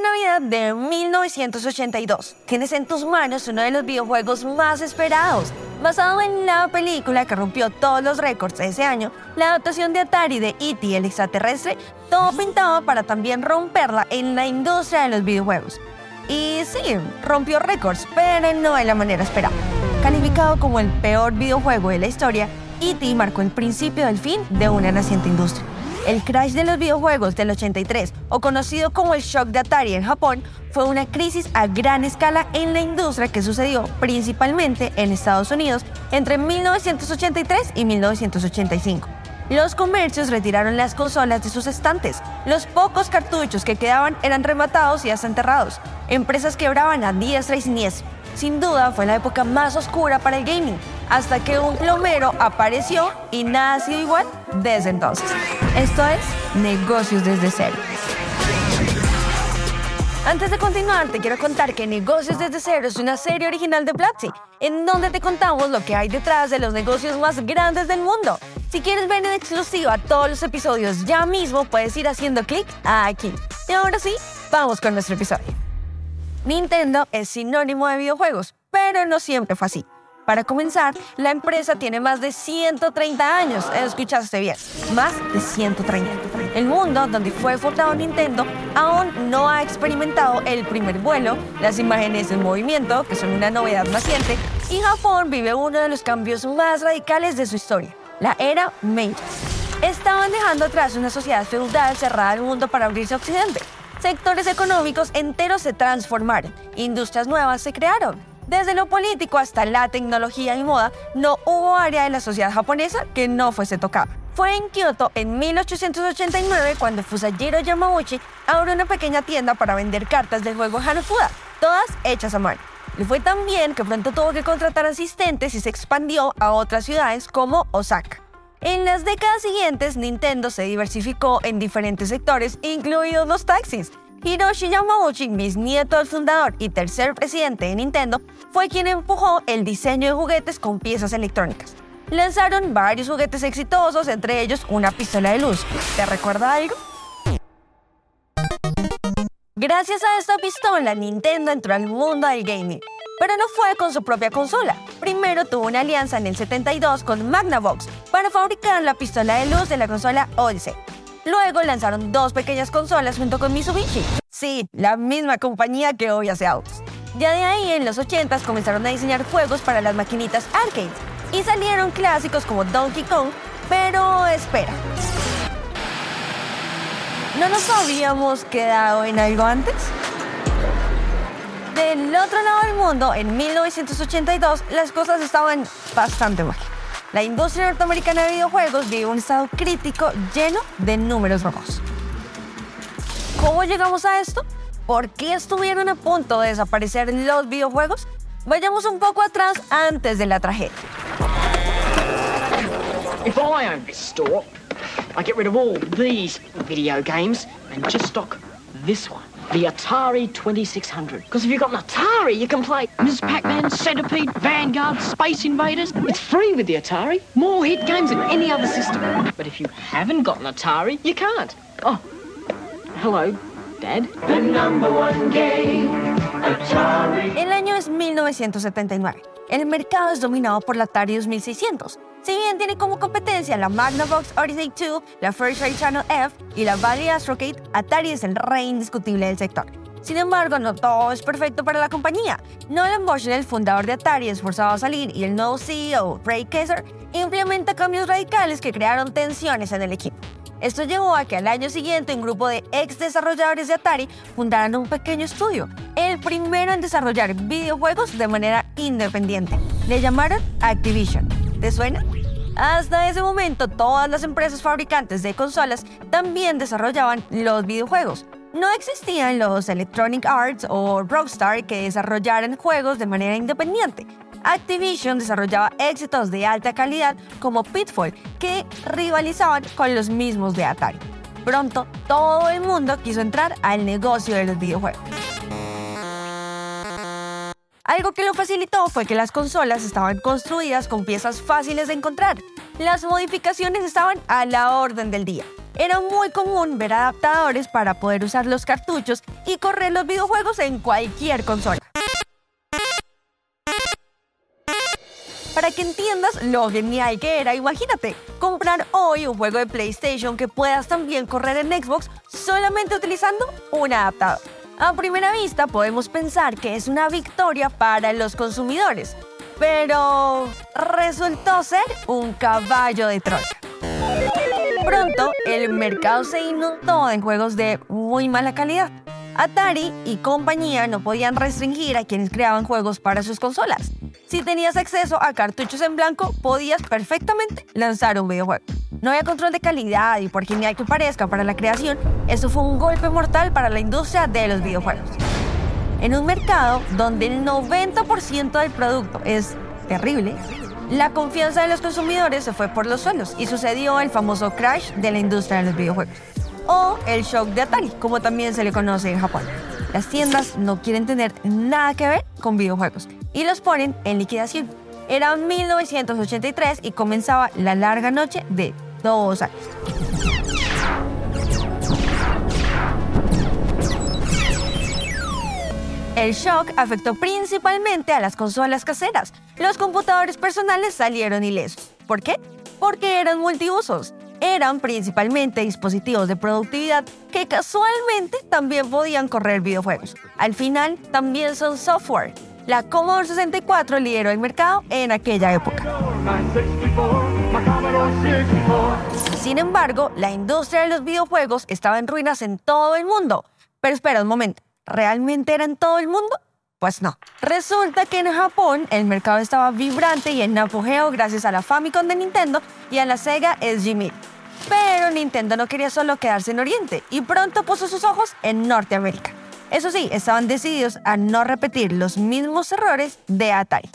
la Navidad de 1982. Tienes en tus manos uno de los videojuegos más esperados. Basado en la película que rompió todos los récords ese año, la adaptación de Atari de E.T. el extraterrestre, todo pintaba para también romperla en la industria de los videojuegos. Y sí, rompió récords, pero no de la manera esperada. Calificado como el peor videojuego de la historia, E.T. marcó el principio del fin de una naciente industria. El crash de los videojuegos del 83, o conocido como el shock de Atari en Japón, fue una crisis a gran escala en la industria que sucedió principalmente en Estados Unidos entre 1983 y 1985. Los comercios retiraron las consolas de sus estantes. Los pocos cartuchos que quedaban eran rematados y hasta enterrados. Empresas quebraban a diestra y siniestra. Sin duda fue la época más oscura para el gaming, hasta que un plomero apareció y nada ha sido igual desde entonces. Esto es Negocios desde cero. Antes de continuar, te quiero contar que Negocios desde cero es una serie original de Platzi, en donde te contamos lo que hay detrás de los negocios más grandes del mundo. Si quieres ver en exclusiva todos los episodios ya mismo, puedes ir haciendo clic aquí. Y ahora sí, vamos con nuestro episodio. Nintendo es sinónimo de videojuegos, pero no siempre fue así. Para comenzar, la empresa tiene más de 130 años. Escuchaste bien, más de 130. El mundo donde fue fundado Nintendo aún no ha experimentado el primer vuelo, las imágenes en movimiento, que son una novedad naciente, y Japón vive uno de los cambios más radicales de su historia, la era Meiji. Estaban dejando atrás una sociedad feudal cerrada al mundo para abrirse a Occidente. Sectores económicos enteros se transformaron, industrias nuevas se crearon, desde lo político hasta la tecnología y moda, no hubo área de la sociedad japonesa que no fuese tocada. Fue en Kioto en 1889 cuando Fusajiro Yamauchi abrió una pequeña tienda para vender cartas del juego Hanafuda, todas hechas a mano. Le fue tan bien que pronto tuvo que contratar asistentes y se expandió a otras ciudades como Osaka. En las décadas siguientes, Nintendo se diversificó en diferentes sectores, incluidos los taxis, Hiroshi Yamauchi, bisnieto del fundador y tercer presidente de Nintendo, fue quien empujó el diseño de juguetes con piezas electrónicas. Lanzaron varios juguetes exitosos, entre ellos una pistola de luz. ¿Te recuerda algo? Gracias a esta pistola, Nintendo entró al mundo del gaming. Pero no fue con su propia consola. Primero tuvo una alianza en el 72 con Magnavox para fabricar la pistola de luz de la consola Odyssey. Luego lanzaron dos pequeñas consolas junto con Mitsubishi. Sí, la misma compañía que hoy hace autos. Ya de ahí, en los 80s, comenzaron a diseñar juegos para las maquinitas arcade. Y salieron clásicos como Donkey Kong, pero espera. ¿No nos habíamos quedado en algo antes? Del otro lado del mundo, en 1982, las cosas estaban bastante mal. La industria norteamericana de videojuegos vive un estado crítico lleno de números rojos. ¿Cómo llegamos a esto? ¿Por qué estuvieron a punto de desaparecer los videojuegos? Vayamos un poco atrás antes de la tragedia. If I owned this store, I get rid of all these video games and just stock this one. The Atari 2600. Because if you've got an Atari, you can play Ms. Uh-huh. Pac-Man, Centipede, Vanguard, Space Invaders. It's free with the Atari. More hit games than any other system. But if you haven't got an Atari, you can't. Oh, hello, Dad. The number one game, Atari. El año es 1979. El mercado es dominado por la Atari 2600. Si bien tiene como competencia la Magnavox Odyssey 2, la First Ray Channel F y la Valley Astrocade, Atari es el rey indiscutible del sector. Sin embargo, no todo es perfecto para la compañía. Nolan Bushnell, el fundador de Atari, esforzado a salir y el nuevo CEO, Ray Kaiser, implementa cambios radicales que crearon tensiones en el equipo. Esto llevó a que al año siguiente un grupo de ex desarrolladores de Atari fundaran un pequeño estudio, el primero en desarrollar videojuegos de manera independiente. Le llamaron Activision. ¿Te suena? Hasta ese momento, todas las empresas fabricantes de consolas también desarrollaban los videojuegos. No existían los Electronic Arts o Rockstar que desarrollaran juegos de manera independiente. Activision desarrollaba éxitos de alta calidad como Pitfall, que rivalizaban con los mismos de Atari. Pronto, todo el mundo quiso entrar al negocio de los videojuegos. Algo que lo facilitó fue que las consolas estaban construidas con piezas fáciles de encontrar. Las modificaciones estaban a la orden del día. Era muy común ver adaptadores para poder usar los cartuchos y correr los videojuegos en cualquier consola. Para que entiendas lo genial que era, imagínate comprar hoy un juego de PlayStation que puedas también correr en Xbox solamente utilizando un adaptador. A primera vista podemos pensar que es una victoria para los consumidores, pero resultó ser un caballo de Troya. Pronto, el mercado se inundó en juegos de muy mala calidad. Atari y compañía no podían restringir a quienes creaban juegos para sus consolas. Si tenías acceso a cartuchos en blanco, podías perfectamente lanzar un videojuego. No había control de calidad y por genial que parezca para la creación, eso fue un golpe mortal para la industria de los videojuegos. En un mercado donde el 90% del producto es terrible, la confianza de los consumidores se fue por los suelos y sucedió el famoso crash de la industria de los videojuegos. O el shock de Atari, como también se le conoce en Japón. Las tiendas no quieren tener nada que ver con videojuegos y los ponen en liquidación. Era 1983 y comenzaba la larga noche de dos años. El shock afectó principalmente a las consolas caseras. Los computadores personales salieron ilesos. ¿Por qué? Porque eran multiusos. Eran principalmente dispositivos de productividad que casualmente también podían correr videojuegos. Al final, también son software. La Commodore 64 lideró el mercado en aquella época. Sin embargo, la industria de los videojuegos estaba en ruinas en todo el mundo. Pero espera un momento, ¿realmente era en todo el mundo? Pues no. Resulta que en Japón el mercado estaba vibrante y en apogeo gracias a la Famicom de Nintendo y a la Sega SG-1000. Pero Nintendo no quería solo quedarse en Oriente y pronto puso sus ojos en Norteamérica. Eso sí, estaban decididos a no repetir los mismos errores de Atari.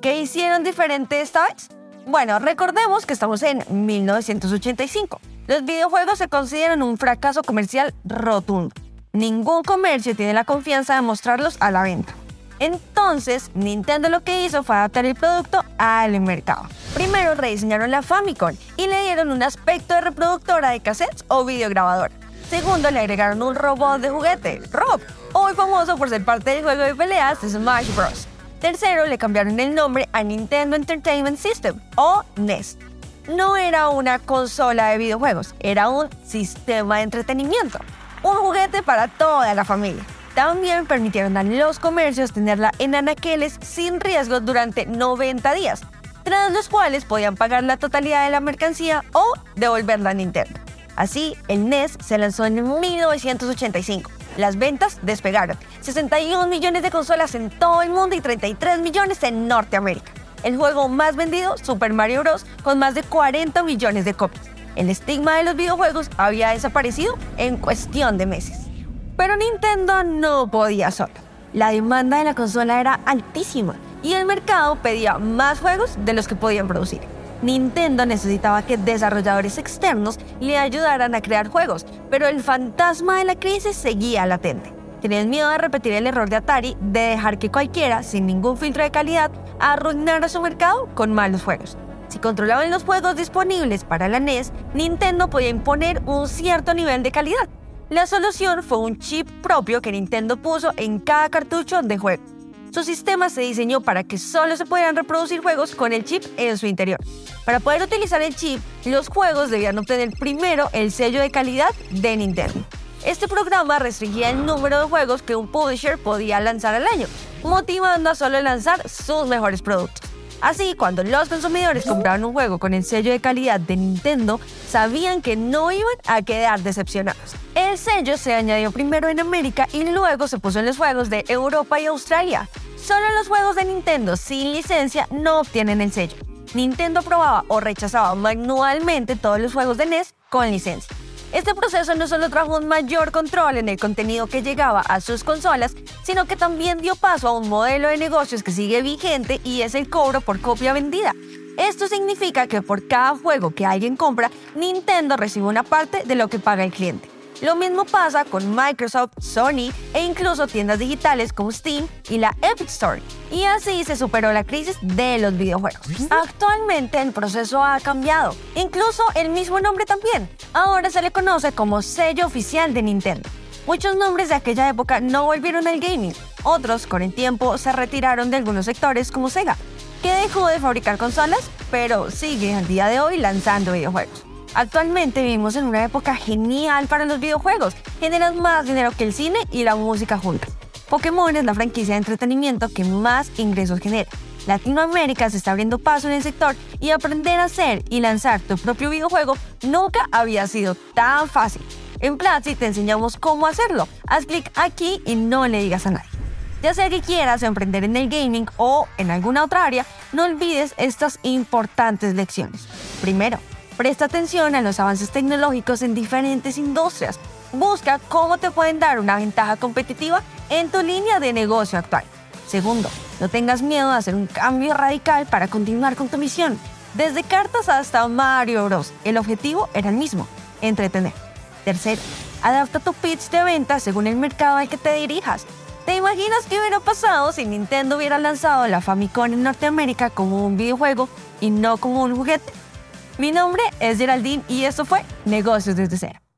¿Qué hicieron diferente esta vez? Bueno, recordemos que estamos en 1985. Los videojuegos se consideran un fracaso comercial rotundo. Ningún comercio tiene la confianza de mostrarlos a la venta. Entonces, Nintendo lo que hizo fue adaptar el producto al mercado. Primero rediseñaron la Famicom y le dieron un aspecto de reproductora de cassettes o videograbadora. Segundo, le agregaron un robot de juguete, Rob, hoy famoso por ser parte del juego de peleas de Smash Bros. Tercero, le cambiaron el nombre a Nintendo Entertainment System, o NES. No era una consola de videojuegos, era un sistema de entretenimiento, un juguete para toda la familia. También permitieron a los comercios tenerla en anaqueles sin riesgo durante 90 días, tras los cuales podían pagar la totalidad de la mercancía o devolverla a Nintendo. Así, el NES se lanzó en 1985. Las ventas despegaron. 61 millones de consolas en todo el mundo y 33 millones en Norteamérica. El juego más vendido, Super Mario Bros., con más de 40 millones de copias. El estigma de los videojuegos había desaparecido en cuestión de meses. Pero Nintendo no podía solo. La demanda de la consola era altísima y el mercado pedía más juegos de los que podían producir. Nintendo necesitaba que desarrolladores externos le ayudaran a crear juegos, pero el fantasma de la crisis seguía latente. Tenían miedo de repetir el error de Atari de dejar que cualquiera, sin ningún filtro de calidad, arruinara su mercado con malos juegos. Si controlaban los juegos disponibles para la NES, Nintendo podía imponer un cierto nivel de calidad. La solución fue un chip propio que Nintendo puso en cada cartucho de juego. Su sistema se diseñó para que solo se pudieran reproducir juegos con el chip en su interior. Para poder utilizar el chip, los juegos debían obtener primero el sello de calidad de Nintendo. Este programa restringía el número de juegos que un publisher podía lanzar al año, motivando a solo lanzar sus mejores productos. Así, cuando los consumidores compraban un juego con el sello de calidad de Nintendo, sabían que no iban a quedar decepcionados. El sello se añadió primero en América y luego se puso en los juegos de Europa y Australia. Solo los juegos de Nintendo sin licencia no obtienen el sello. Nintendo aprobaba o rechazaba manualmente todos los juegos de NES con licencia. Este proceso no solo trajo un mayor control en el contenido que llegaba a sus consolas, sino que también dio paso a un modelo de negocios que sigue vigente y es el cobro por copia vendida. Esto significa que por cada juego que alguien compra, Nintendo recibe una parte de lo que paga el cliente. Lo mismo pasa con Microsoft, Sony e incluso tiendas digitales como Steam y la Epic Store. Y así se superó la crisis de los videojuegos. Actualmente el proceso ha cambiado, incluso el mismo nombre también. Ahora se le conoce como sello oficial de Nintendo. Muchos nombres de aquella época no volvieron al gaming, otros con el tiempo se retiraron de algunos sectores como Sega, que dejó de fabricar consolas, pero sigue al día de hoy lanzando videojuegos. Actualmente vivimos en una época genial para los videojuegos. Generan más dinero que el cine y la música juntas. Pokémon es la franquicia de entretenimiento que más ingresos genera. Latinoamérica se está abriendo paso en el sector y aprender a hacer y lanzar tu propio videojuego nunca había sido tan fácil. En Platzi te enseñamos cómo hacerlo. Haz clic aquí y no le digas a nadie. Ya sea que quieras emprender en el gaming o en alguna otra área, no olvides estas importantes lecciones. Primero, Presta atención a los avances tecnológicos en diferentes industrias. Busca cómo te pueden dar una ventaja competitiva en tu línea de negocio actual. Segundo, no tengas miedo de hacer un cambio radical para continuar con tu misión. Desde cartas hasta Mario Bros. El objetivo era el mismo, entretener. Tercero, adapta tu pitch de venta según el mercado al que te dirijas. ¿Te imaginas qué hubiera pasado si Nintendo hubiera lanzado la Famicom en Norteamérica como un videojuego y no como un juguete? Mi nombre es Geraldine y esto fue Negocios desde cero.